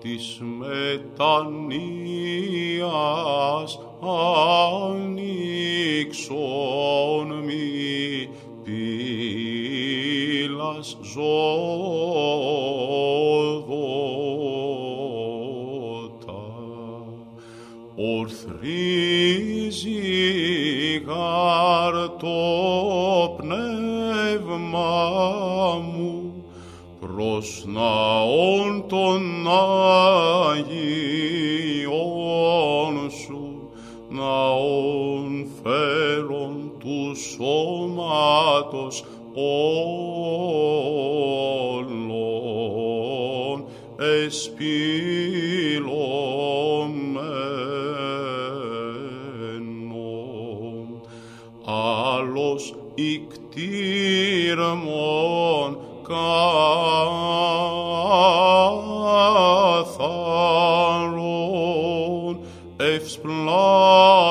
της μετανοίας ανοίξον μη πύλας ζωδότα. Ορθρίζει γάρ το πνεύμα μου προς ναόν των Αγίων σου, ναόν φέρον του σώματος όλων εσπυλωμένων. Άλλος ικτήρμον καθαρόν ευσπλάχνο